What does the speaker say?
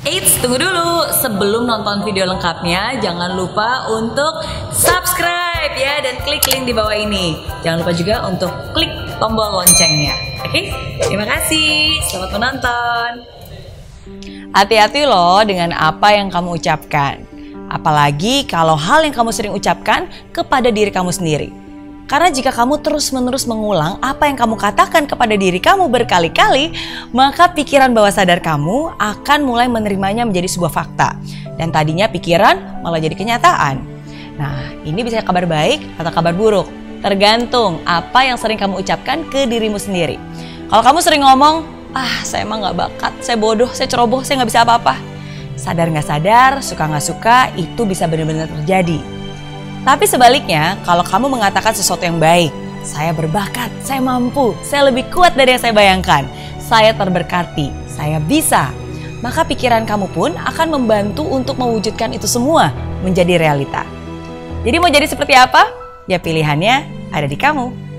Eits, tunggu dulu. Sebelum nonton video lengkapnya, jangan lupa untuk subscribe ya dan klik link di bawah ini. Jangan lupa juga untuk klik tombol loncengnya. Oke, terima kasih. Selamat menonton. Hati-hati loh dengan apa yang kamu ucapkan. Apalagi kalau hal yang kamu sering ucapkan kepada diri kamu sendiri. Karena jika kamu terus-menerus mengulang apa yang kamu katakan kepada diri kamu berkali-kali, maka pikiran bawah sadar kamu akan mulai menerimanya menjadi sebuah fakta. Dan tadinya pikiran malah jadi kenyataan. Nah, ini bisa kabar baik atau kabar buruk. Tergantung apa yang sering kamu ucapkan ke dirimu sendiri. Kalau kamu sering ngomong, ah saya emang gak bakat, saya bodoh, saya ceroboh, saya gak bisa apa-apa. Sadar gak sadar, suka gak suka, itu bisa benar-benar terjadi. Tapi sebaliknya, kalau kamu mengatakan sesuatu yang baik, saya berbakat, saya mampu, saya lebih kuat dari yang saya bayangkan, saya terberkati, saya bisa, maka pikiran kamu pun akan membantu untuk mewujudkan itu semua menjadi realita. Jadi mau jadi seperti apa? Ya pilihannya ada di kamu.